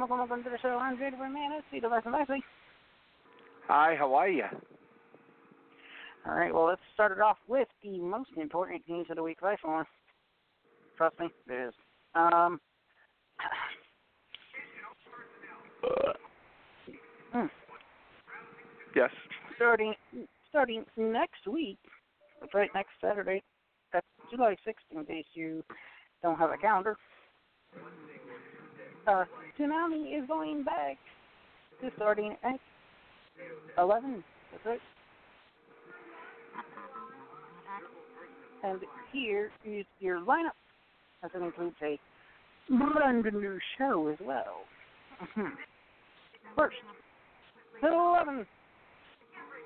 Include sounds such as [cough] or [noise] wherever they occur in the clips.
welcome, welcome, welcome to the show. I'm Jada Bernana, Seat of Lesson Leslie. Hi, how are you? All right, well, let's start it off with the most important news of the week by far. Trust me, it is. Um, hmm, Yes. starting starting next week, that's right, next Saturday, that's July 6th, in case you don't have a calendar. Uh, Toonami is going back to starting at 11. That's right. And here is your lineup. As it includes a brand new show as well. Mhm. First, at 11,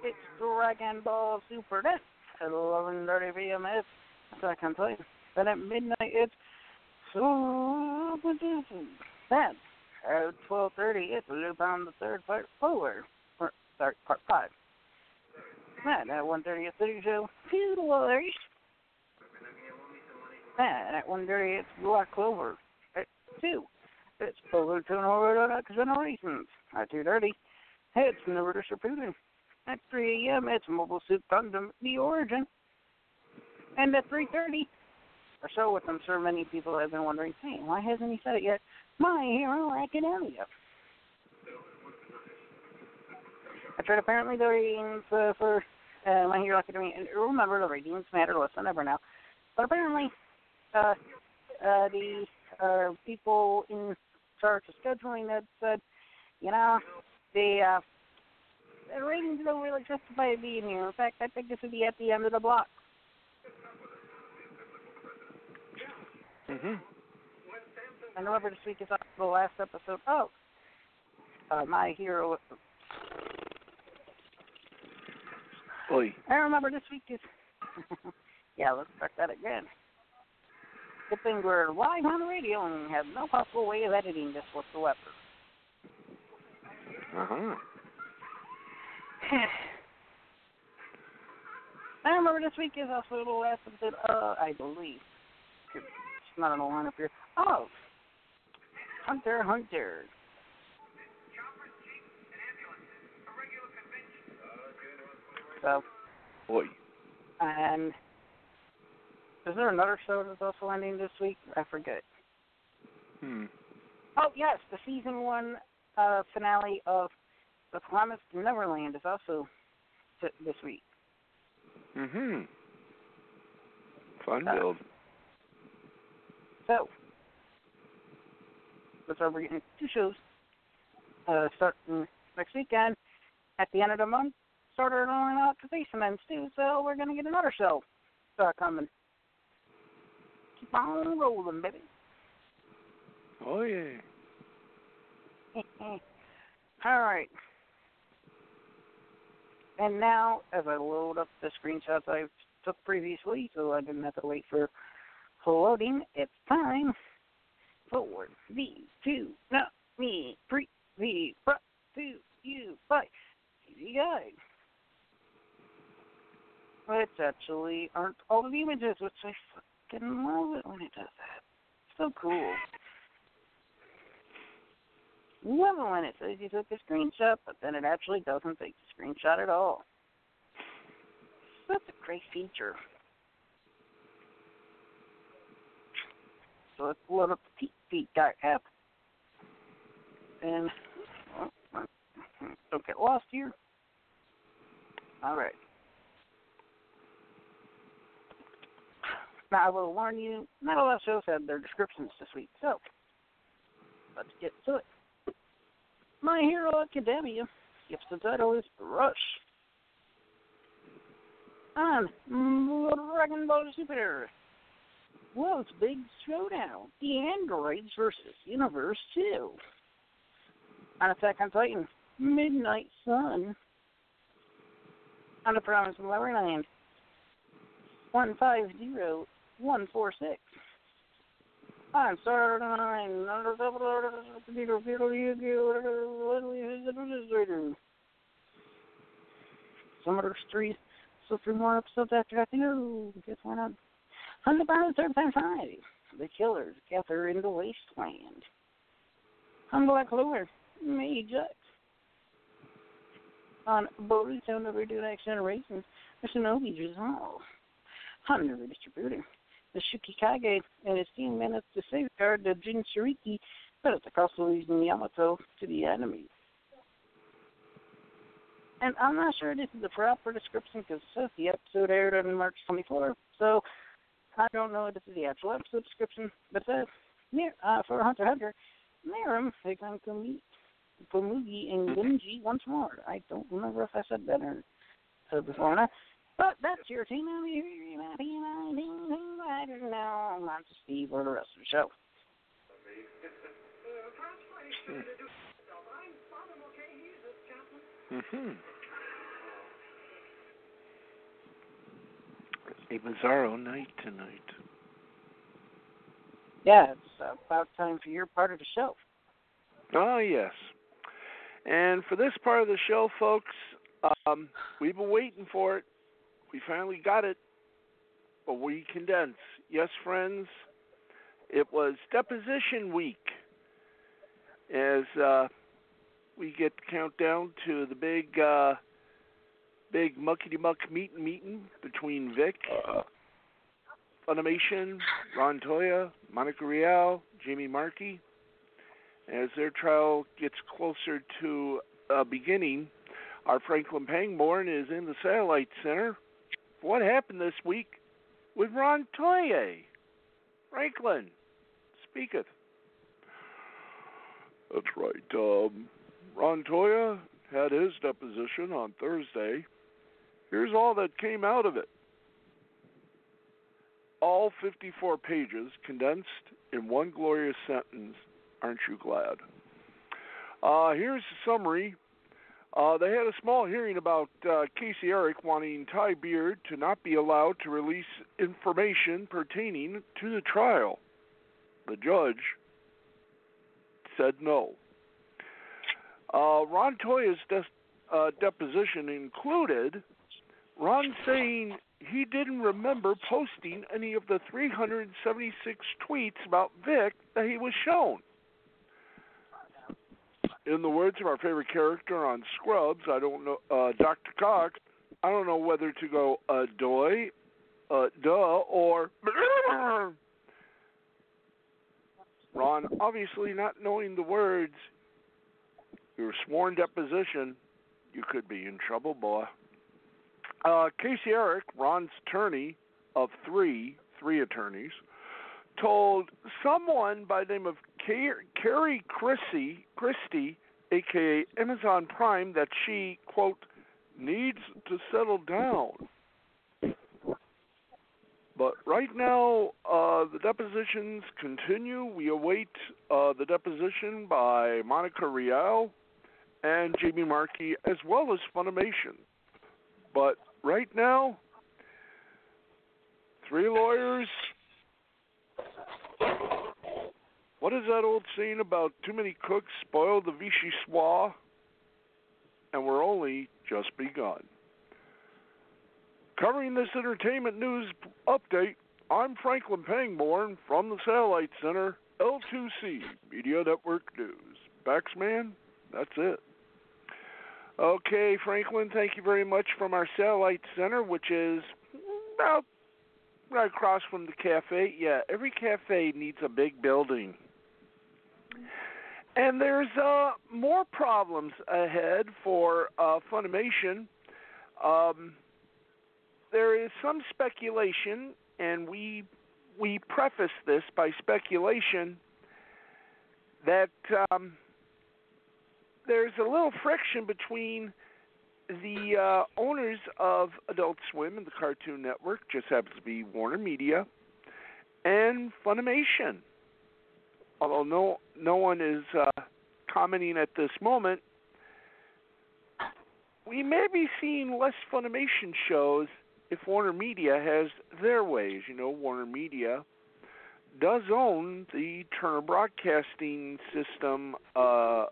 it's Dragon Ball Super Death at 11.30 p.m. It's, I can tell you. Then at midnight, it's Super. Then at 12.30, it's Lupin the Third Part 4. Or, sorry, Part 5. Then at 1.30, it's City Show Feudal Wars. Then at 1.30, it's Black Clover. At 2, it's Overtone Horror Generations. At 2.30, it's Naruto Shippuden. At 3 a.m., it's Mobile Suit Gundam The Origin. And at 3.30, a show which I'm sure many people have been wondering, hey, why hasn't he said it yet? My Hero Academia. That's right, apparently the ratings uh, for uh, My Hero Academia, and remember the ratings matter less than ever now, but apparently uh, uh, the uh, people in charge of scheduling that said, you know, the uh, the ratings don't really justify being here. In fact, I think this would be at the end of the block. Mhm. And remember, this week is the last episode of uh, My Hero. Oi. I remember this week is. [laughs] yeah, let's start that again. Good thing we're live on the radio and have no possible way of editing this whatsoever. Uh huh. [sighs] I remember this week is also the last episode, uh, I believe. Not on the lineup here. Oh, Hunter Hunter. So, Oi. and is there another show that's also ending this week? I forget. Hmm. Oh yes, the season one uh, finale of The Promised Neverland is also t- this week. Mhm. Fun Uh, build. So, that's why we're getting two shows uh, starting next weekend. At the end of the month, start our own activation ends too, so we're going to get another show start coming. Keep on rolling, baby. Oh yeah. [laughs] All right. And now, as I load up the screenshots I took previously, so I didn't have to wait for loading, it's time for the two, not me, pre, the, brought two, you TV Guide. Which actually aren't all the images, which I fucking love it when it does that. So cool. Love it when it says you took a screenshot, but then it actually doesn't take the screenshot at all. That's a great feature. So let's load up the Feet Guy app. And [laughs] don't get lost here. All right. Now I will warn you, not a lot of shows have their descriptions this week, so let's get to it. My Hero Academia The episode title is Rush. On Dragon Ball Super. World's Big Showdown. The Androids versus Universe 2. On Attack on Titan. Midnight Sun. On the Promise of Neverland. 150146. I'm sorry, I'm Some other so three more episodes after that. Guess why not? Hundred pounds, third time five. The killers gather in the wasteland. On Black Clover, May Jax. On Boruto Naruto Next Generations, the Shinobi's Resolve. On the Redistributor the Shukikage and his team managed to safeguard the Jinchuriki, but at the cost of losing Yamato to the enemy. And I'm not sure this is the proper description because it says the episode aired on March 24, so I don't know if this is the actual episode description, but it says, near, uh, for Hunter Hunter, Meruem, Hikan Kumi, Komugi, and Gungi once more. I don't remember if I said that or said before or not. But that's your team. I don't know. I'm on to Steve for the rest of the show. Mm-hmm. A bizarro night tonight. Yeah, it's about time for your part of the show. Oh, yes. And for this part of the show, folks, um, we've been waiting for it. We finally got it, but we condense. Yes, friends, it was deposition week as uh, we get countdown to the big, uh, big muckety muck meeting meeting between Vic, uh, Funimation, Ron Toye, Monica Rial, Jamie Marchi. As their trial gets closer to uh, beginning, our Franklin Pangborn is in the Satellite Center what happened this week with Ron Toye. Franklin, speaketh. That's right. Um, Ron Toye had his deposition on Thursday. Here's all that came out of it. All 54 pages condensed in one glorious sentence. Aren't you glad? Uh, here's the summary uh, they had a small hearing about uh, Casey Erick wanting Ty Beard to not be allowed to release information pertaining to the trial. The judge said no. Uh, Ron Toye's uh, deposition included Ron saying he didn't remember posting any of the 376 tweets about Vic that he was shown in the words of our favorite character on Scrubs, I don't know, uh, Dr. Cox, I don't know whether to go uh, doy, uh, duh, or [clears throat] Ron, obviously not knowing the words, your sworn deposition, you could be in trouble, boy. Uh, Casey Erick, Ron's attorney of three, three attorneys, told someone by the name of Carrie Christie, Christie, aka Amazon Prime, that she quote needs to settle down. But right now, uh, the depositions continue. We await uh, the deposition by Monica Rial and Jamie Marchi, as well as Funimation. But right now, three lawyers what is that old saying about too many cooks spoil the Vichy soir? And we're only just begun. Covering this entertainment news update, I'm Franklin Pangborn from the Satellite Center, L2C Media Network News. Baxman, that's it. Okay, Franklin, thank you very much from our Satellite Center, which is about right across from the cafe. Yeah, every cafe needs a big building. And there's uh, more problems ahead for uh, Funimation. Um, there is some speculation, and we we preface this by speculation that um, there's a little friction between the uh, owners of Adult Swim and the Cartoon Network, just happens to be Warner Media, and Funimation. Although no no one is uh, commenting at this moment, we may be seeing less Funimation shows if Warner Media has their ways. You know, Warner Media does own the Turner Broadcasting System uh,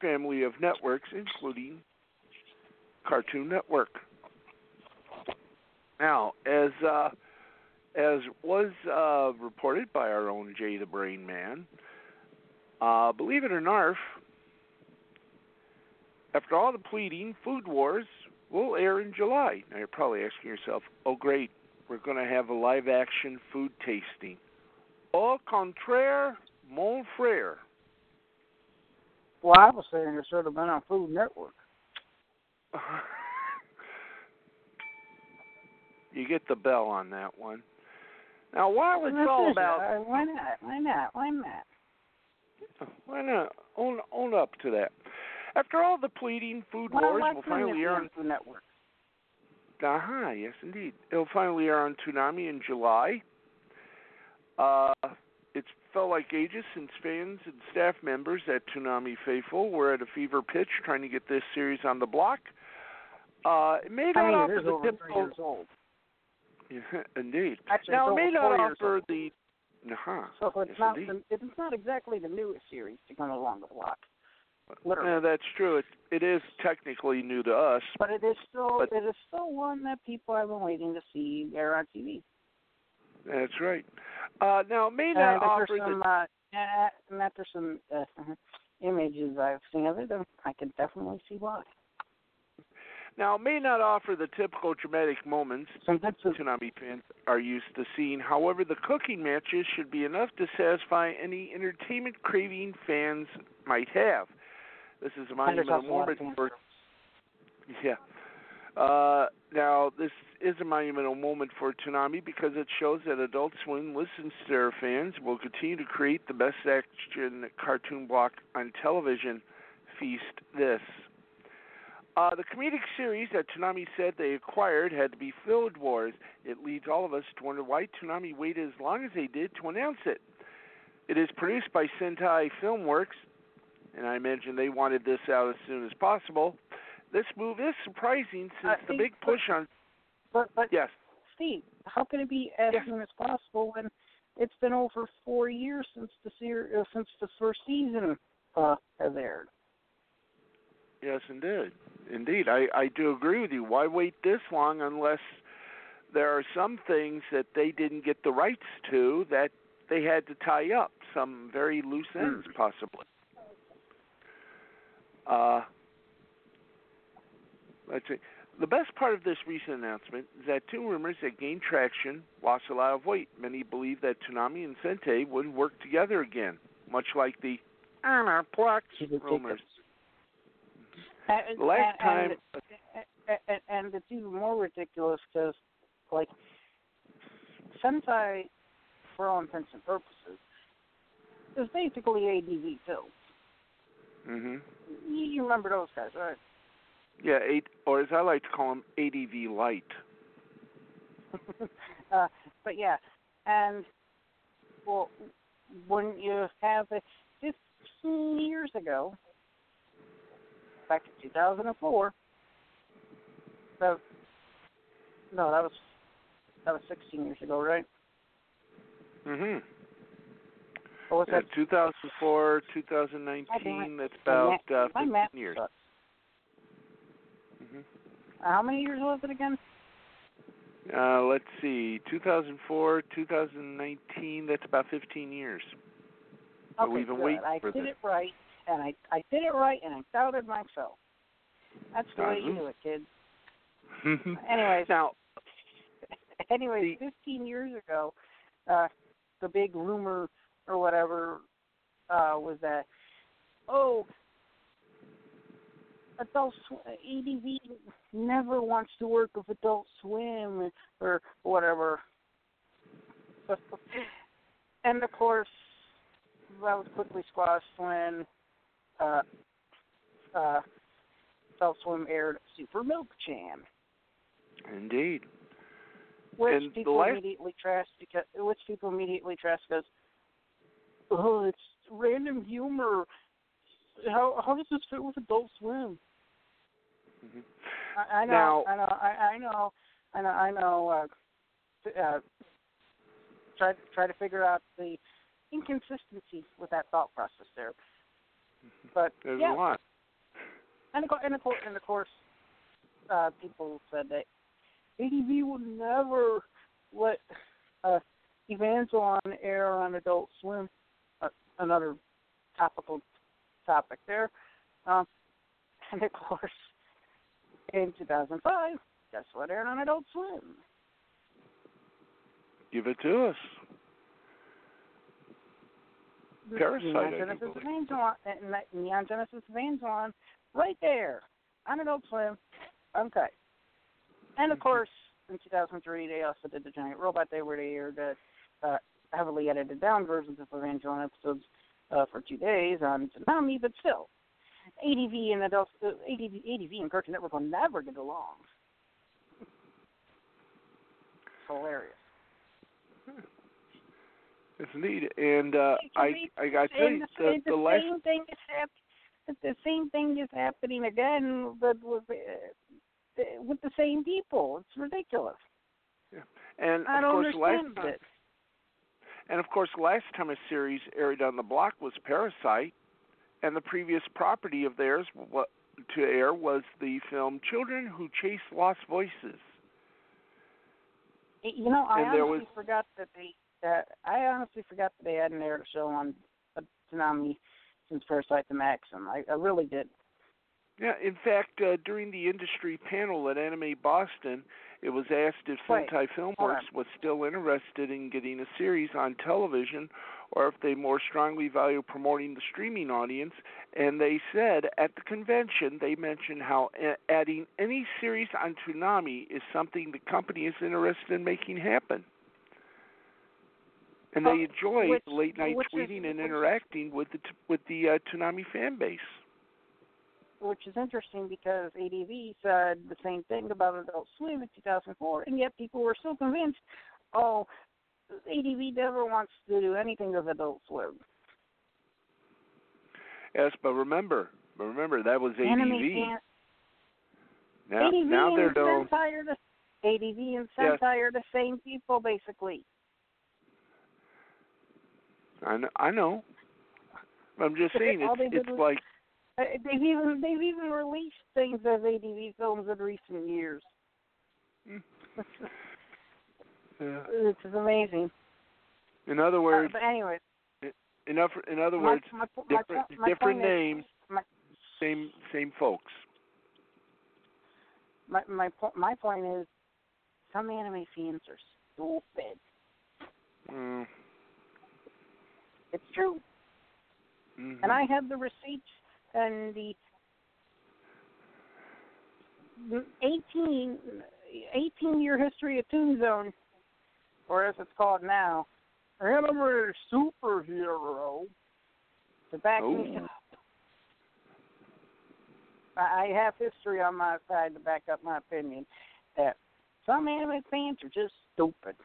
family of networks, including Cartoon Network. Now, as uh, as was uh, reported by our own Jay the Brain Mann, uh, believe it or not, after all the pleading, Food Wars will air in July. Now you're probably asking yourself, "Oh, great, we're going to have a live-action food tasting." Au contraire, mon frère. Well, I was saying it should have been on Food Network. [laughs] you get the bell on that one. Now, while it's all about why not? Why not? Why not? Why not own own up to that? After all the pleading, Food well, Wars will finally air on Food Network. Uh-huh, yes indeed. It'll finally air on Toonami in July. Uh, it's felt like ages since fans and staff members at Toonami Faithful were at a fever pitch trying to get this series on the block. Uh, it may not I mean, offer the over typical. years old. Yeah, [laughs] indeed. Actually, now, it may not offer the. Uh-huh. So it's yes, not the, it's not exactly the newest series to come along the block. Literally. Yeah, that's true. It it is technically new to us. But it is still But- it is still one that people have been waiting to see air on TV. That's right. Uh, now, it may And not if offer some the. uh, uh, and there's some uh, images I've seen of it, I can definitely see why. Now, it may not offer the typical dramatic moments Some good food. Toonami fans are used to seeing. However, the cooking matches should be enough to satisfy any entertainment craving fans might have. This is a monumental also a lot of moment for yeah. Uh, now, this is a monumental moment for Toonami because it shows that Adult Swim listens to their fans, will continue to create the best action cartoon block on television. Feast this. Uh, the comedic series that Toonami said they acquired had to be Food Wars. It leads all of us to wonder why Toonami waited as long as they did to announce it. It is produced by Sentai Filmworks, and I imagine they wanted this out as soon as possible. This move is surprising since Uh, the big push on. But but Yes, Steve, how can it be as Yeah. soon as possible when it's been over four years since the ser- uh, since the first season uh, has aired? yes, indeed. Indeed, I, I do agree with you. Why wait this long unless there are some things that they didn't get the rights to that they had to tie up, some very loose ends, possibly. Uh, let's see. The best part of this recent announcement is that two rumors that gained traction lost a lot of weight. Many believe that Toonami and Sentai would work together again, much like the Anarplex rumors. Uh, uh, uh, and, last time, and, and, and it's even more ridiculous because, like, Sentai, for all intents and purposes, is basically ADV films. hmm You, you remember those guys, right? Yeah, eight, or as I like to call them, ADV light. [laughs] uh, but yeah, and well, when you have it 15 years ago, back in 2004, so no, that was that was 16 years ago, right? hmm Or was Yeah, that 2004, 2019. That's about uh, 15 years. sucks. How many years was it again? Uh, let's see, 2004, 2019. That's about 15 years. Okay, we've been waiting I for did this. it right, and I I did it right, and I doubted myself. That's the way you do it, kid. [laughs] Anyways, now, [laughs] anyways, 15 years ago, uh, the big rumor or whatever uh, was that, oh, Adult Sw- ADV never wants to work with Adult Swim or whatever. and of course, that was quickly squashed when uh, uh, Adult Swim aired Super Milk Chan, Indeed. which And people immediately trashed because which people immediately trashed because oh, it's random humor. How how does this fit with Adult Swim? Mhm. I, I know, Now- I know, I, I know, I know, I know. Uh, t- uh, try try to figure out the inconsistency with that thought process there. But There's yeah, a lot. and of course, and of course, and of course uh, people said that ADV would never let uh, Evangelion air on Adult Swim. Uh, another topical topic there. Um, [laughs] and of course, in 2005, guess what aired on Adult Swim? Give it to us. Parasyte, Neon Genesis. Evangelion, Neon Genesis Evangelion, right there on Adult Swim. Okay. And of Mhm. course, in 2003, they also did the Giant Robot Day, where they aired uh, uh, heavily edited down versions of Evangelion episodes uh, for two days on Toonami, but still, ADV and Adult uh, ADV, ADV and Cartoon Network will never get along. It's hilarious. [laughs] It's neat. And uh, I I got to you, the, the, the last same thing is hap- the same thing is happening again, but with uh, the- with the same people. It's ridiculous. Yeah. and I of don't course last time, it. and of course last time a series aired on the block was Parasyte, and the previous property of theirs what to air was the film Children Who Chase Lost Voices. You know, I And honestly was- forgot that they. Uh, I honestly forgot that they had an air show on uh, Toonami since Parasyte the Maxim. I, I really did. Yeah, in fact, uh, during the industry panel at Anime Boston, it was asked if Sentai Filmworks was still interested in getting a series on television or if they more strongly value promoting the streaming audience. And they said at the convention, they mentioned how adding any series on Toonami is something the company is interested in making happen. And they Oh, enjoy which- late night which is- tweeting and interacting with the with the uh, Toonami fan base. which is interesting because ADV said the same thing about Adult Swim in 2004, and yet people were still convinced, oh, ADV never wants to do anything with Adult Swim. Yes, but remember, but remember that was ADV. fan- Now, ADV now they're and doing. Sentai are the ADV and Yes. Sentai are the same people basically. I know. I know. I'm just saying it's it's was- like Uh, They've even they've even released things as ADV films in recent years. [laughs] Yeah. It's amazing. in other Uh, words, but anyway, in other in other words, my, my, different my different is- names, my- same same folks. my my my point is some anime fans are stupid. Mm. It's true. mhm. And I have the receipts and the 18, 18 year history of Toon Zone, or as it's called now, anime superhero, to back me up. I I have history on my side to back up my opinion that some anime fans are just stupid.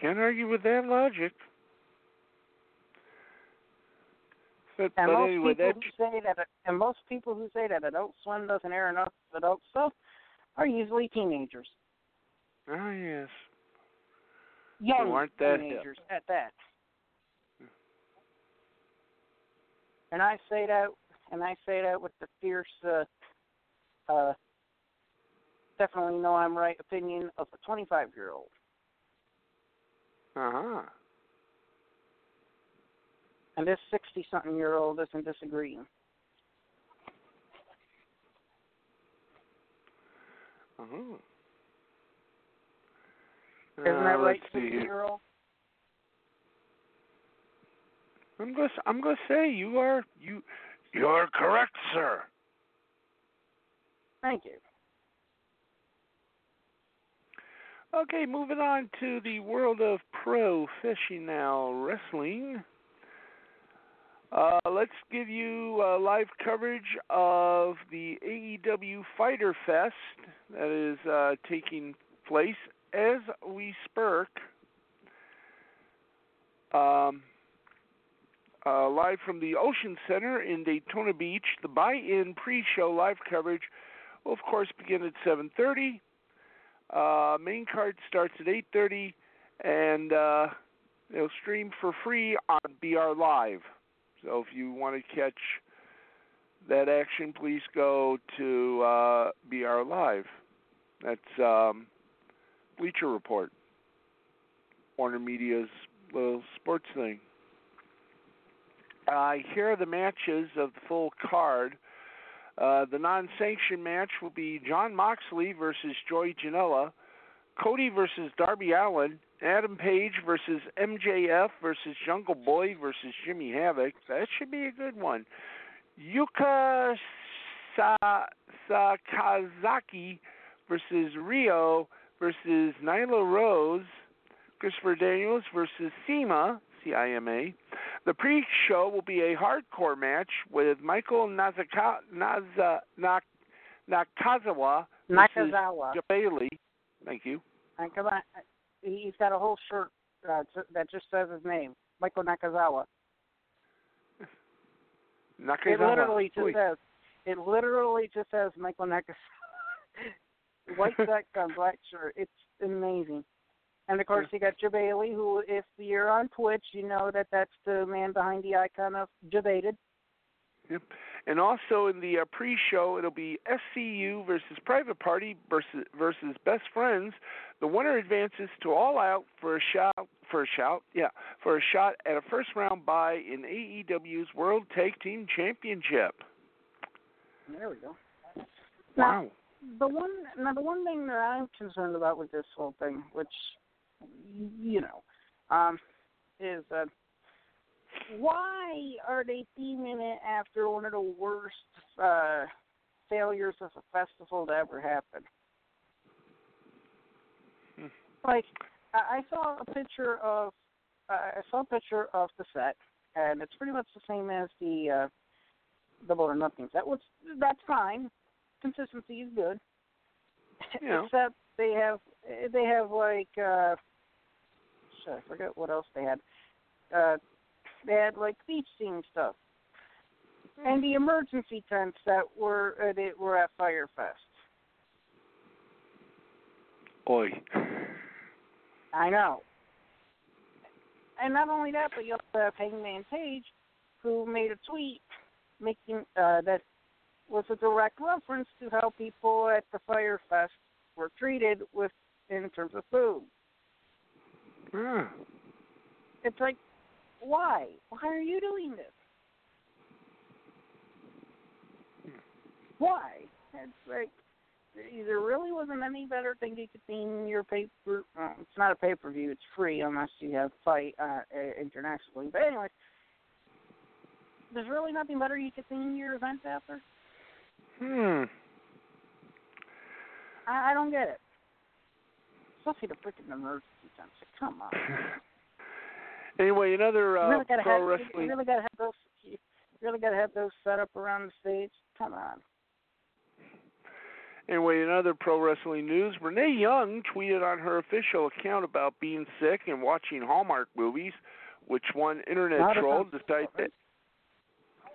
Can't argue with that logic. But, And but most anyway, people who say that, and most people who say that Adult Swim doesn't air enough adult stuff, are usually teenagers, Oh yes. young aren't that hip. teenagers at that. And I say that, and I say that with the fierce, uh, uh, definitely know I'm right opinion of a 25 year old. Uh huh. And this 60 something year old isn't disagreeing. Uh huh. Isn't that Uh, right, let's see 60 here. year old? I'm going. to I'm going to say you are you. You're correct, sir. Thank you. Okay, moving on to the world of pro fishing now wrestling. Uh, let's give you uh, live coverage of the AEW Fyter Fest that is uh, taking place as we spurk. Um, uh, live from the Ocean Center in Daytona Beach, the buy-in pre-show live coverage will, of course, begin at 7:30. Uh, main card starts at 8:30, and it'll stream for free on BR Live. So if you want to catch that action, please go to uh, BR Live. That's um, Bleacher Report, Warner Media's little sports thing. Uh, here are the matches of the full card. Uh, the non-sanctioned match will be Jon Moxley versus Joey Janela, Cody versus Darby Allin, Adam Page versus MJF versus Jungle Boy versus Jimmy Havoc. That should be a good one. Yuka Sa- Sakazaki versus Riho versus Nyla Rose. Christopher Daniels versus CIMA, C-I-M-A. The pre-show will be a hardcore match with Michael Nazaka, Naza, Nak, Nakazawa versus Nakazawa. Bailey. Thank you. Come on, he's got a whole shirt uh, that just says his name, Michael Nakazawa. Nakazawa. It literally just says. It literally just says Michael Nakazawa. [laughs] White check on black shirt. It's amazing. And of course, you got Bailey, who, if you're on Twitch, you know that that's the man behind the icon of Debated. Yep. And also in the uh, pre-show, it'll be SCU versus Private Party versus versus Best Friends. The winner advances to All Out for a shout for a shout, yeah, for a shot at a first round bye in AEW's World Tag Team Championship. There we go. Now, Wow. the one now the one thing that I'm concerned about with this whole thing, which you know, um, is uh, why are they theming it after one of the worst uh, failures of a festival to ever happen? Hmm. Like, I I saw a picture of uh, I saw a picture of the set, and it's pretty much the same as the uh, Double or Nothings. That was that's fine. Consistency is good. [laughs] Yeah. Except they have they have like uh shit, I forget what else they had. Uh they had like beach scene stuff. And the emergency tents that were uh, that were at Fyre Fest. Oi. I know. And not only that, but you also have Hangman Page, who made a tweet making uh, that was a direct reference to how people at the Fyre Fest were treated with in terms of food. Ah. It's like, why? Why are you doing this? Why? It's like there really wasn't any better thing you could see in your paper. Well, it's not a pay per view; it's free unless you have fight uh, uh, internationally. But anyway, there's really nothing better you could see in your events after. Hmm. I, I don't get it. Especially the freaking emergency time. So come on. [laughs] Anyway, another uh, really pro have you really gotta have those you really gotta have those set up around the stage. Come on. Anyway, in other pro wrestling news, Renee Young tweeted on her official account about being sick and watching Hallmark movies, which one internet Not troll decided right?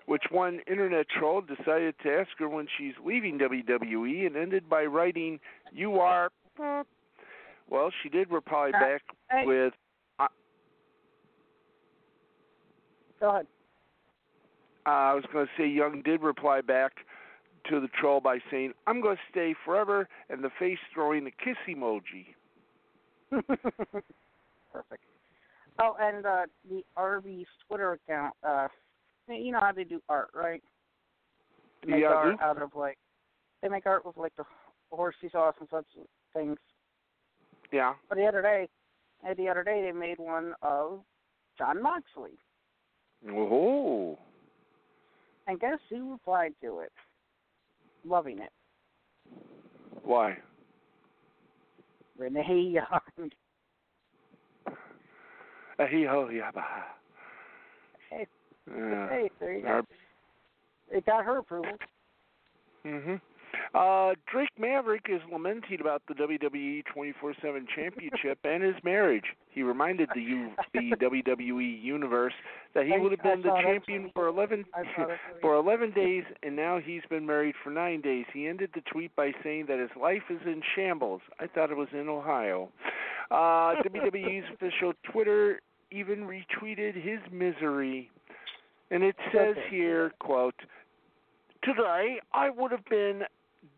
which one internet troll decided to ask her when she's leaving WWE and ended by writing, "You are." Well, she did reply Uh, back hey. with, Go ahead. uh, I was going to say, Young did reply back to the troll by saying, "I'm going to stay forever," and the face throwing the kiss emoji. [laughs] Perfect. Oh, and uh, the Arby's Twitter account. Uh, you know how they do art, right? They make Yeah, art out of like they make art with like the horsey sauce and such things. Yeah. But the other day, the other day they made one of Jon Moxley, Oh. I guess who replied to it? Loving it, Why? Renee Young. [laughs] He ho yeah bah. Hey, Uh, hey, there you go. It got her approval. Mhm. Uh, Drake Maverick is lamenting about the WWE 24/7 Championship and his marriage. He reminded the U- the [laughs] WWE universe that he I- would have been the champion for 11 I saw that tweet. [laughs] for 11 days, and now he's been married for nine days. He ended the tweet by saying that his life is in shambles. I thought it was in Ohio. Uh, [laughs] WWE's official Twitter even retweeted his misery, and it says Okay. here, quote, Today, I would have been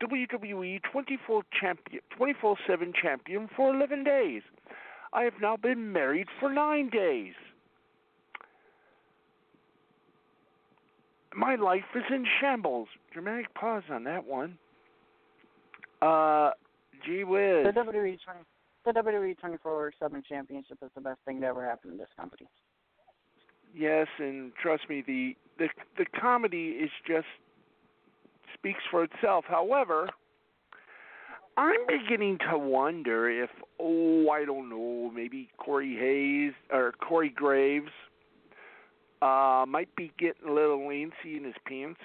WWE 24 champion, 24/7 champion for 11 days. I have now been married for nine days. My life is in shambles. Dramatic pause on that one. Uh, gee whiz. The WWE 20, the WWE 24/7 Championship is the best thing that ever happened to this company. Yes, and trust me, the the the comedy is just speaks for itself. However, I'm beginning to wonder if oh I don't know maybe Corey Hayes or Corey Graves uh, might be getting a little lancy in his pants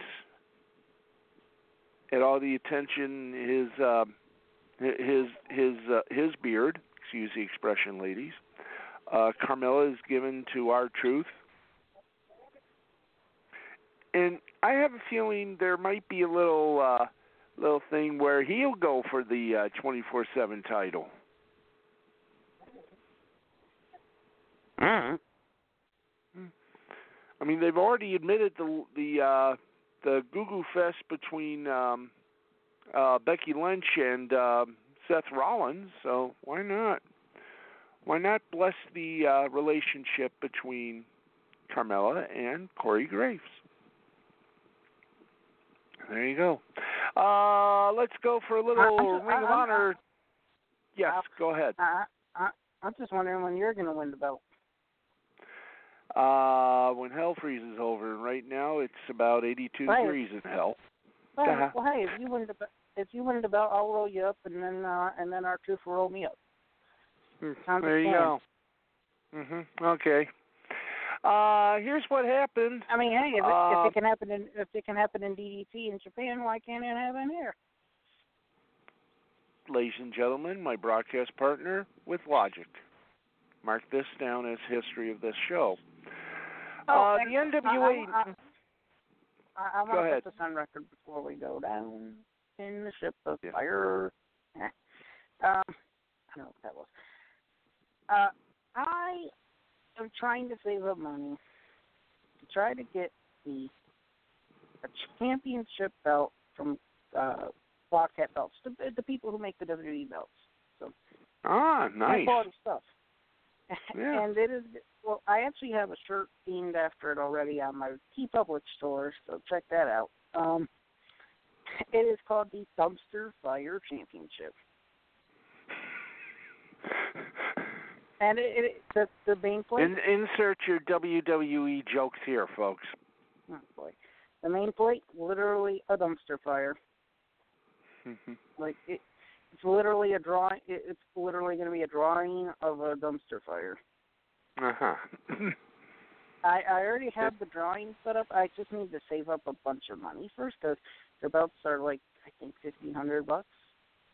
at all the attention his uh, his his uh, his beard excuse the expression ladies uh, Carmella is given to our truth and I have a feeling there might be a little uh little thing where he'll go for the uh 24/7 title. Mm-hmm. I mean, they've already admitted the the uh the Goo Goo Fest between um uh Becky Lynch and uh, Seth Rollins, so why not? Why not bless the uh relationship between Carmella and Corey Graves? There you go. Uh, let's go for a little I- I- Ring of I- Honor. Yes, I- go ahead. I, I, I'm just wondering when you're going to win the belt. Uh, when hell freezes over, and right now it's about 82 Right. degrees in hell. Well, Uh-huh. well, hey, if you win the if you win the belt, I'll roll you up, and then uh, and then R-Truth will roll me up. Sounds there you go. Mhm. Okay. Uh, here's what happened. I mean, hey, if it, Uh, if it can happen in if it can happen in DDT in Japan, why can't it happen here? ladies and gentlemen, my broadcast partner with Logic. Mark this down as history of this show. Oh, uh, the NWA. I, I, I, I want to put this on record before we go down in the ship of Yeah. fire. [laughs] Um, I don't know what that was. Uh, I am trying to save up money to try to get the a championship belt from uh, Wildcat belts, the, the people who make the WWE belts. So ah, nice. quality stuff. [laughs] Yeah. And it is well. I actually have a shirt themed after it already on my TeePublic store, so check that out. Um, [laughs] it is called the Dumpster Fire Championship, and it, it the the main plate. In, insert your WWE jokes here, folks. oh boy, the main plate literally a dumpster fire. Mhm. Like it, it's literally a drawing. It, it's literally going to be a drawing of a dumpster fire. uh-huh. [laughs] I, I already have the drawing set up. I just need to save up a bunch of money first because the belts are like I think fifteen hundred bucks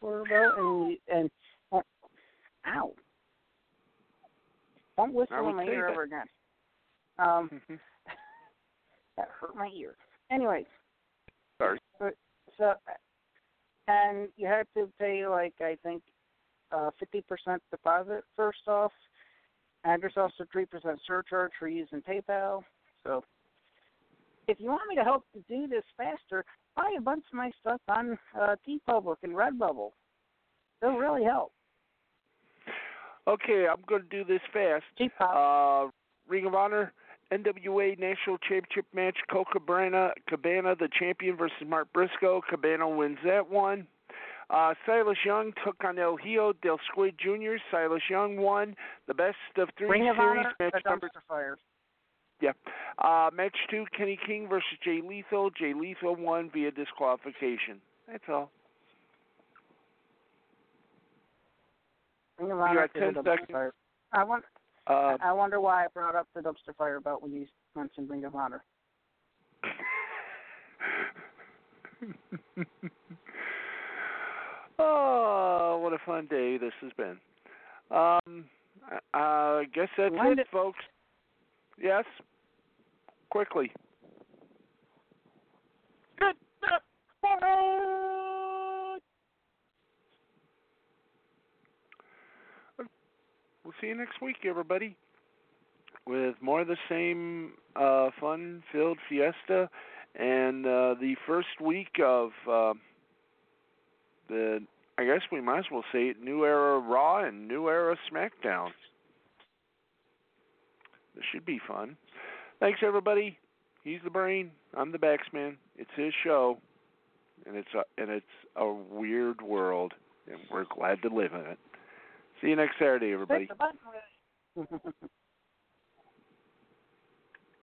for a belt, and and uh, ow, don't whistle in my ear that. ever again. Um, [laughs] Mhm. [laughs] that hurt my ear. Anyways. Sorry. but- so and you have to pay like I think uh fifty percent deposit first off, and there's also three percent surcharge for using PayPal. So if you want me to help to do this faster, buy a bunch of my stuff on uh, TeePublic and Redbubble. It'll really help. Okay, I'm going to do this fast. Uh, Ring of Honor, NWA National Championship match. Colt Cabana, Cabana, the champion versus Mark Briscoe. Cabana wins that one. Uh, Silas Young took on El Hijo del Squid Jr. Silas Young won the best of three Ring of series Honor, match number. fire. Yeah. Uh, match two, Kenny King versus Jay Lethal. Jay Lethal won via disqualification. That's all. You Honor got 10 seconds. fire. I want. Uh, I wonder why I brought up the dumpster fire belt when you mentioned in Ring of Honor. [laughs] oh, what a fun day this has been. Um, I guess that's Wind it, it. folks. Yes, quickly. Good. We'll see you next week, everybody, with more of the same uh, fun-filled fiesta and uh, the first week of uh, the. I guess we might as well say it, New Era Raw and New Era SmackDown. This should be fun. Thanks, everybody. He's the brain. I'm the Baxman. It's his show, and it's a, and it's a weird world, and we're glad to live in it. See you next Saturday, everybody. [laughs]